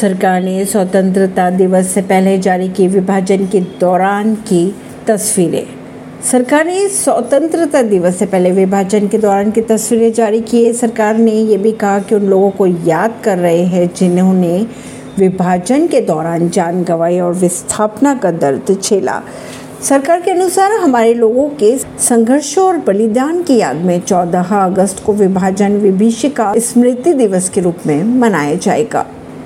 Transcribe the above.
सरकार ने स्वतंत्रता दिवस से पहले जारी की विभाजन के दौरान की तस्वीरें। सरकार ने स्वतंत्रता दिवस से पहले विभाजन के दौरान की तस्वीरें जारी की है। सरकार ने ये भी कहा कि उन लोगों को याद कर रहे हैं जिन्होंने विभाजन के दौरान जान गंवाई और विस्थापना का दर्द झेला। सरकार के अनुसार हमारे लोगों के संघर्षों और बलिदान की याद में 14 अगस्त को विभाजन विभीषिका स्मृति दिवस के रूप में मनाया जाएगा।